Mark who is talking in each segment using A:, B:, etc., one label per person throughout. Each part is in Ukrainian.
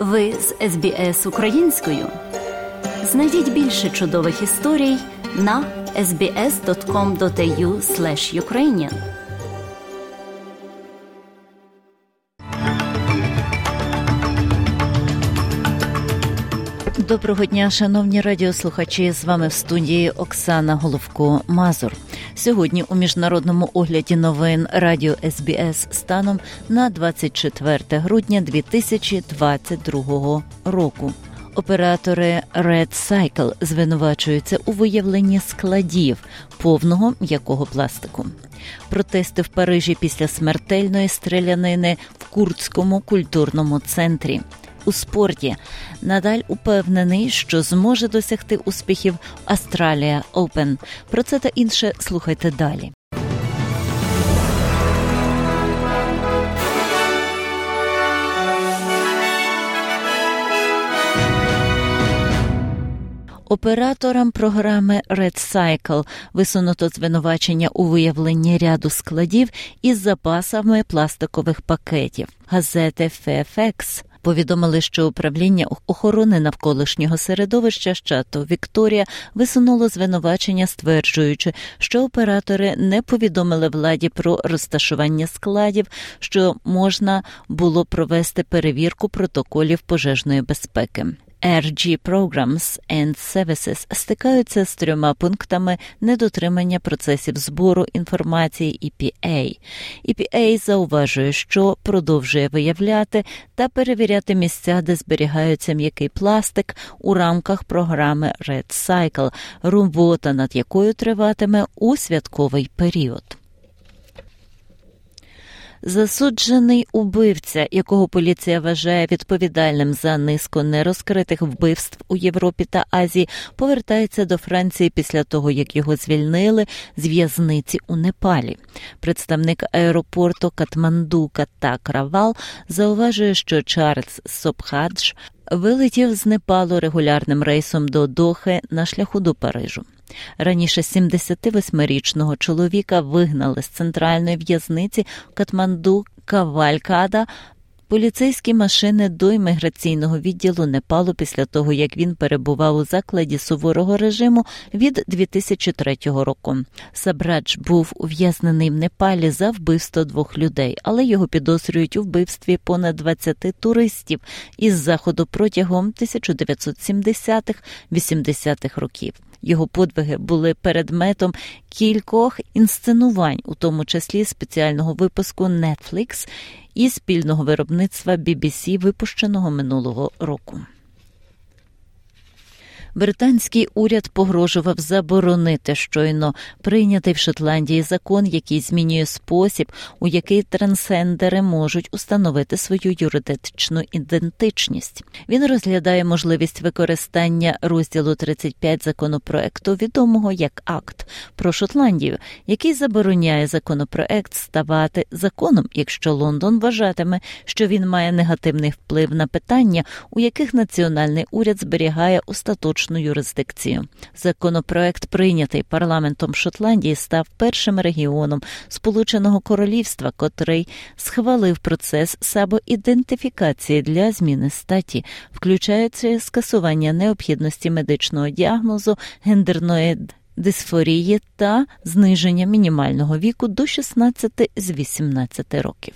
A: Ви з СБС українською. Знайдіть більше чудових історій на sbs.com.au ukrainian Доброго дня, шановні радіослухачі. З вами в студії Оксана Головко Мазур. Сьогодні у міжнародному огляді новин Радіо СБС станом на 24 грудня 2022 року. Оператори Red Cycle звинувачуються у виявленні складів повного м'якого пластику. Протести в Парижі після смертельної стрілянини в Курдському культурному центрі у спорті. Надаль упевнений, що зможе досягти успіхів Австралія Open. Про це та інше слухайте далі. Операторам програми Red Cycle висунуто звинувачення у виявленні ряду складів із запасами пластикових пакетів. Газети FFX повідомили, що управління охорони навколишнього середовища щату Вікторія висунуло звинувачення, стверджуючи, що оператори не повідомили владі про розташування складів, що можна було провести перевірку протоколів пожежної безпеки. RG Programs and Services стикаються з трьома пунктами недотримання процесів збору інформації EPA. EPA зауважує, що продовжує виявляти та перевіряти місця, де зберігаються м'який пластик у рамках програми Red Cycle, робота над якою триватиме у святковий період. Засуджений убивця, якого поліція вважає відповідальним за низку нерозкритих вбивств у Європі та Азії, повертається до Франції після того, як його звільнили з в'язниці у Непалі. Представник аеропорту Катмандука та Кравал зауважує, що Чарльз Сопхадж вилетів з Непалу регулярним рейсом до Дохи на шляху до Парижу. Раніше 78-річного чоловіка вигнали з центральної в'язниці Катманду Кавалькада. Поліцейські машини до імміграційного відділу Непалу після того, як він перебував у закладі суворого режиму від 2003 року. Сабрадж був ув'язнений в Непалі за вбивство двох людей, але його підозрюють у вбивстві понад 20 туристів із заходу протягом 1970-80-х років. Його подвиги були предметом кількох інсценувань, у тому числі спеціального випуску Netflix і спільного виробництва BBC, випущеного минулого року. Британський уряд погрожував заборонити щойно прийнятий в Шотландії закон, який змінює спосіб, у який трансендери можуть установити свою юридичну ідентичність. Він розглядає можливість використання розділу 35 законопроекту, відомого як акт про Шотландію, який забороняє законопроект ставати законом, якщо Лондон вважатиме, що він має негативний вплив на питання, у яких національний уряд зберігає остаточну остаточну юрисдикцію. Законопроект, прийнятий парламентом Шотландії, став першим регіоном Сполученого Королівства, котрий схвалив процес самоідентифікації для зміни статі, включаючи скасування необхідності медичного діагнозу гендерної дисфорії та зниження мінімального віку до 16 з 18 років.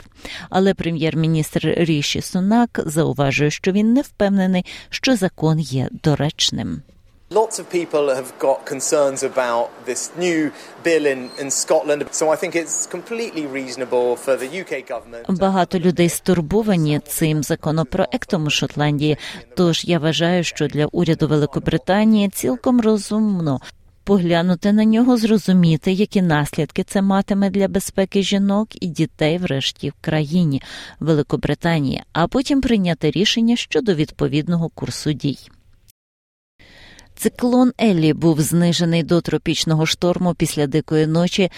A: Але прем'єр-міністр Ріші Сунак зауважує, що він не впевнений, що закон є доречним. Lots of people have got concerns about this new bill in, in Scotland, so I think it's completely reasonable for the UK government. Багато людей стурбовані цим законопроектом у Шотландії. Тож я вважаю, що для уряду Великобританії цілком розумно поглянути на нього, зрозуміти, які наслідки це матиме для безпеки жінок і дітей, врешті в країні Великобританії, а потім прийняти рішення щодо відповідного курсу дій. Циклон Еллі був знижений до тропічного шторму після дикої ночі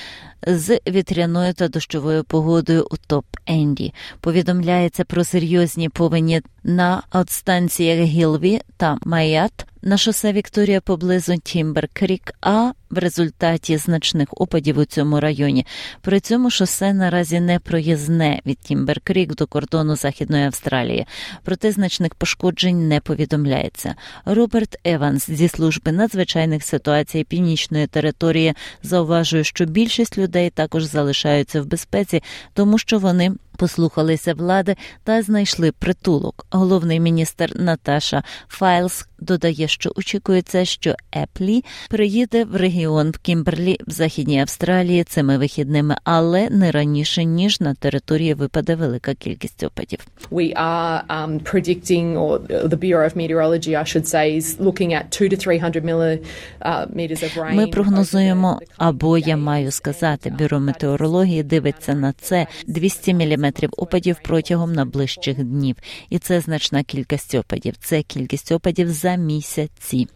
A: з вітряною та дощовою погодою у топ Енді. Повідомляється про серйозні повені на отстанціях Гілві та Маят на шосе Вікторія поблизу Тімбер Крік, а в результаті значних опадів у цьому районі. При цьому шосе наразі не проїзне від Тімбер Крік до кордону Західної Австралії, проте значних пошкоджень не повідомляється. Роберт Еванс зі служби надзвичайних ситуацій північної території зауважує, що більшість людей також залишаються в безпеці, тому що вони послухалися влади та знайшли притулок. Головний міністр Наташа Файлс додає, що очікується, що Еплі приїде в регіон в Кімберлі в Західній Австралії цими вихідними, але не раніше ніж на території випаде велика кількість опадів.
B: We are um, predicting, or the Bureau of Meteorology, I should say, is looking at 2 to 300 millimeters of rain.
A: Ми прогнозуємо, або я маю сказати, бюро метеорології дивиться на це 200 міліметрів опадів протягом найближчих днів, і це значна кількість опадів. Це кількість опадів за місяці.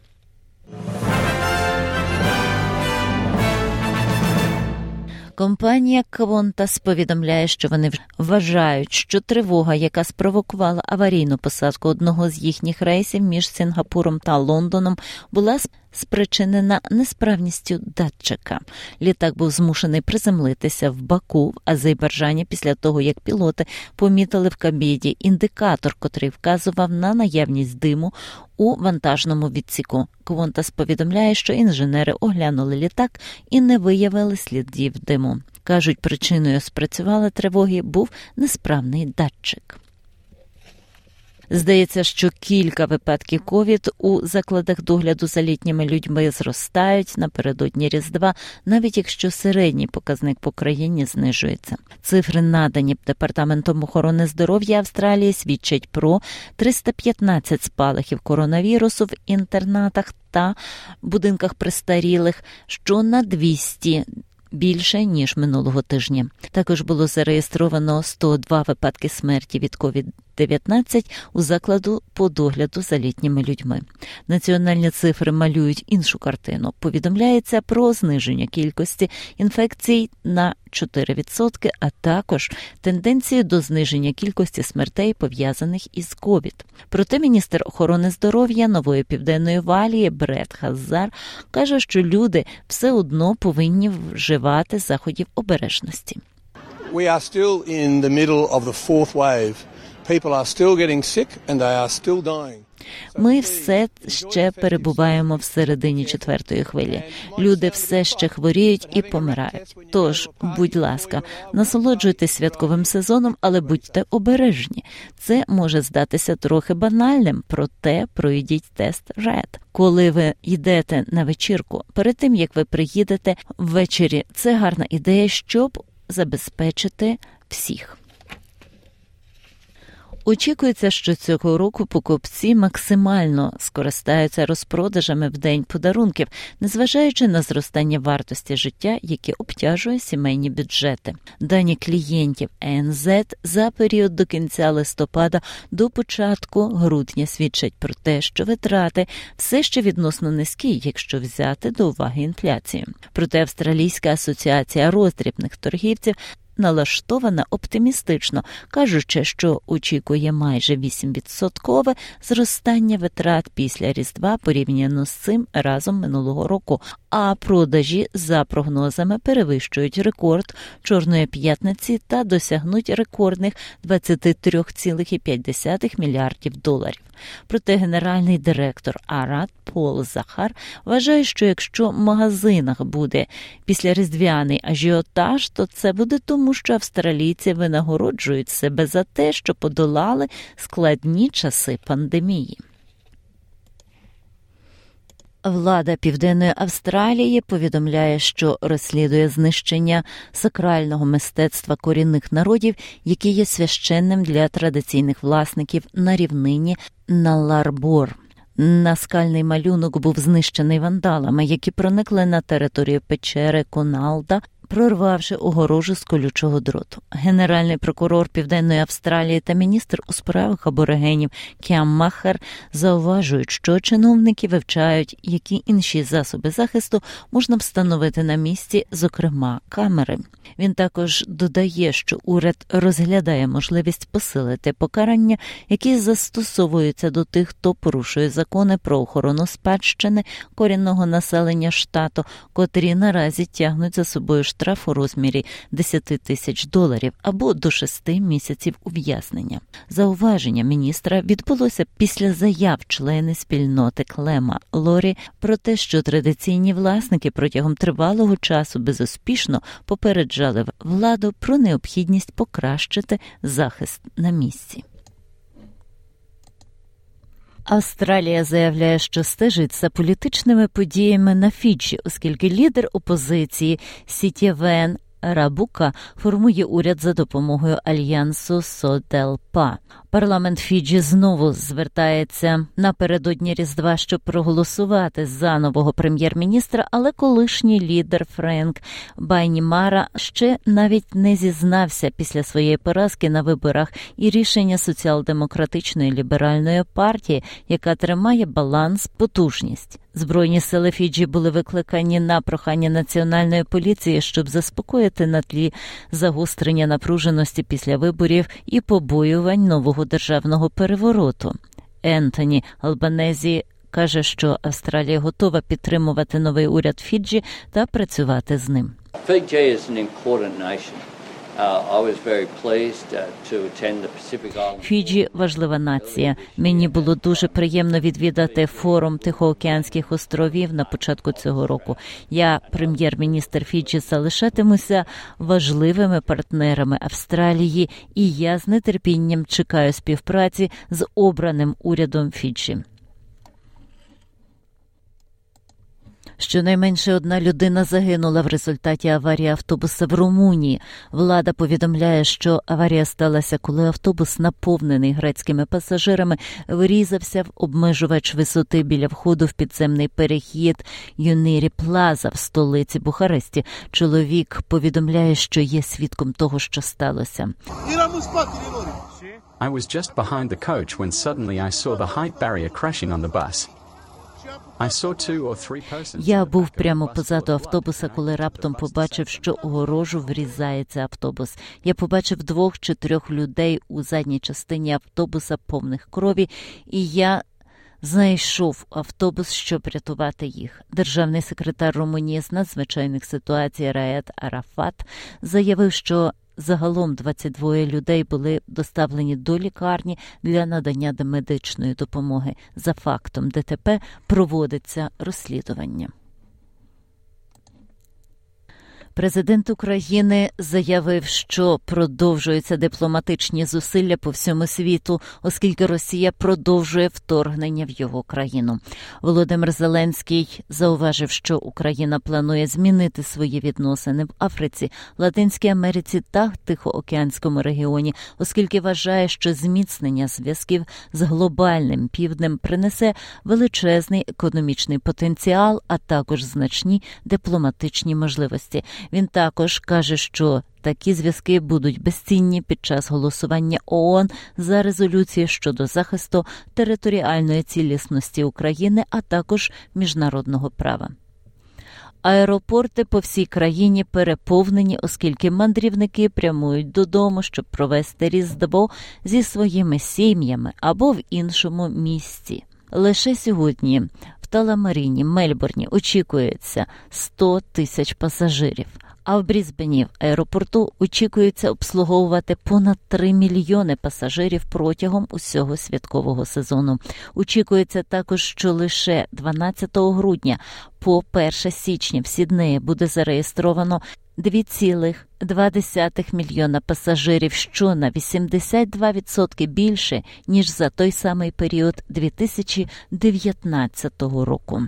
A: Компанія Квонтас повідомляє, що вони вважають, що тривога, яка спровокувала аварійну посадку одного з їхніх рейсів між Сінгапуром та Лондоном, була спричинена несправністю датчика. Літак був змушений приземлитися в Баку в Азербайджані після того, як пілоти помітили в кабіді індикатор, котрий вказував на наявність диму у вантажному відсіку. Квонтас повідомляє, що інженери оглянули літак і не виявили слідів диму. Кажуть, причиною спрацювали тривоги був несправний датчик. Здається, що кілька випадків ковід у закладах догляду за літніми людьми зростають напередодні Різдва, навіть якщо середній показник по країні знижується. Цифри, надані департаментом охорони здоров'я Австралії, свідчать про 315 спалахів коронавірусу в інтернатах та будинках престарілих, що на 200 більше ніж минулого тижня. Також було зареєстровано 102 випадки смерті від COVID-19 у закладу по догляду за літніми людьми. Національні цифри малюють іншу картину. Повідомляється про зниження кількості інфекцій на 4%, а також тенденцію до зниження кількості смертей пов'язаних із ковід. Проте міністр охорони здоров'я нової південної валії Бред Хазар каже, що люди все одно повинні вживати заходів обережності.
C: We are still in the middle of the fourth wave.
A: Ми все ще перебуваємо всередині четвертої хвилі. Люди все ще хворіють і помирають. Тож, будь ласка, насолоджуйтесь святковим сезоном, але будьте обережні. Це може здатися трохи банальним, проте пройдіть тест RED. Коли ви йдете на вечірку, перед тим як ви приїдете ввечері, це гарна ідея, щоб забезпечити всіх. Очікується, що цього року покупці максимально скористаються розпродажами в день подарунків, незважаючи на зростання вартості життя, яке обтяжує сімейні бюджети. Дані клієнтів ЕНЗ за період до кінця листопада до початку грудня свідчать про те, що витрати все ще відносно низькі, якщо взяти до уваги інфляцію. Проте Австралійська асоціація роздрібних торгівців налаштована оптимістично, кажучи, що очікує майже 8% зростання витрат після Різдва порівняно з цим разом минулого року. А продажі за прогнозами перевищують рекорд чорної п'ятниці та досягнуть рекордних 23,5 мільярдів доларів. Проте генеральний директор Арат Пол Захар вважає, що якщо в магазинах буде післяріздвяний ажіотаж, то це буде тому, що австралійці винагороджують себе за те, що подолали складні часи пандемії. Влада Південної Австралії повідомляє, що розслідує знищення сакрального мистецтва корінних народів, яке є священним для традиційних власників на рівнині Наларбор. Наскальний малюнок був знищений вандалами, які проникли на територію печери Коналда прорвавши огорожу з колючого дроту. Генеральний прокурор Південної Австралії та міністр у справах аборигенів Кіам Махер зауважують, що чиновники вивчають, які інші засоби захисту можна встановити на місці, зокрема камери. Він також додає, що уряд розглядає можливість посилити покарання, які застосовуються до тих, хто порушує закони про охорону спадщини корінного населення штату, котрі наразі тягнуть за собою штраф у розмірі 10 тисяч доларів або до 6 місяців ув'язнення. Зауваження міністра відбулося після заяв члени спільноти Клема Лорі про те, що традиційні власники протягом тривалого часу безуспішно попереджали владу про необхідність покращити захист на місці. Австралія заявляє, що стежить за політичними подіями на Фіджі, оскільки лідер опозиції Сітєвен Рабука формує уряд за допомогою альянсу Соделпа. Парламент Фіджі знову звертається напередодні Різдва, щоб проголосувати за нового прем'єр-міністра, але колишній лідер Френк Байнімара ще навіть не зізнався після своєї поразки на виборах і рішення соціал-демократичної ліберальної партії, яка тримає баланс, потужність. Збройні сили Фіджі були викликані на прохання національної поліції, щоб заспокоїти на тлі загострення напруженості після виборів і побоювань нового державного перевороту. Ентоні Албанезі каже, що Австралія готова підтримувати новий уряд Фіджі та працювати з ним.
D: Fiji Uh, uh,
A: Фіджі важлива нація. Мені було дуже приємно відвідати форум Тихоокеанських островів на початку цього року. Я, прем'єр-міністр Фіджі, залишатимуся важливими партнерами Австралії, і я з нетерпінням чекаю співпраці з обраним урядом Фіджі. Щонайменше одна людина загинула в результаті аварії автобуса в Румунії. Влада повідомляє, що аварія сталася, коли автобус, наповнений грецькими пасажирами, врізався в обмежувач висоти біля входу в підземний перехід Юнирі Плаза в столиці Бухаресті. Чоловік повідомляє, що є свідком того, що сталося.
E: I was just behind the coach when suddenly I saw the height barrier crashing on the bus.
A: Я був прямо позаду автобуса, коли раптом побачив, що у огорожу врізається автобус. Я побачив двох чи трьох людей у задній частині автобуса, повних крові, і я. Знайшов автобус, щоб рятувати їх. Державний секретар Румунії з надзвичайних ситуацій Раят Арафат заявив, що Загалом 22 людей були доставлені до лікарні для надання медичної допомоги. За фактом ДТП проводиться розслідування. Президент України заявив, що продовжуються дипломатичні зусилля по всьому світу, оскільки Росія продовжує вторгнення в його країну. Володимир Зеленський зауважив, що Україна планує змінити свої відносини в Африці, Латинській Америці та Тихоокеанському регіоні, оскільки вважає, що зміцнення зв'язків з глобальним півднем принесе величезний економічний потенціал, а також значні дипломатичні можливості. Він також каже, що такі зв'язки будуть безцінні під час голосування ООН за резолюції щодо захисту територіальної цілісності України, а також міжнародного права. Аеропорти по всій країні переповнені, оскільки мандрівники прямують додому, щоб провести різдво зі своїми сім'ями або в іншому місці. Лише сьогодні Таламаріні, Мельбурні очікується 100 тисяч пасажирів. А в Брізбені в аеропорту очікується обслуговувати понад 3 мільйони пасажирів протягом усього святкового сезону. Очікується також, що лише 12 грудня по 1 січня в Сіднеї буде зареєстровано 2,2 мільйона пасажирів, що на 82% більше ніж за той самий період 2019 року.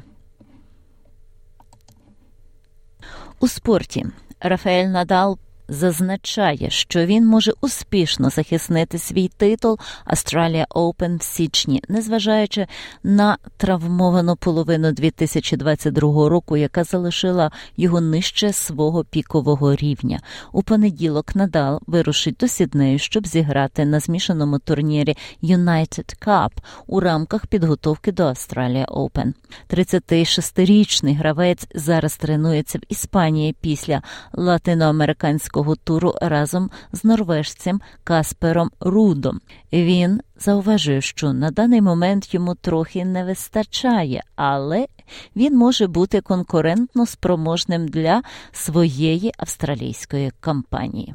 A: У спорті. Рафаель Надал зазначає, що він може успішно захиснити свій титул Australia Open в січні, незважаючи на травмовану половину 2022 року, яка залишила його нижче свого пікового рівня. У понеділок Надал вирушить до Сіднею, щоб зіграти на змішаному турнірі United Cup у рамках підготовки до Australia Open. 36-річний гравець зараз тренується в Іспанії після латиноамериканського туру разом з норвежцем Каспером Рудом. Він зауважує, що на даний момент йому трохи не вистачає, але він може бути конкурентно спроможним для своєї австралійської компанії.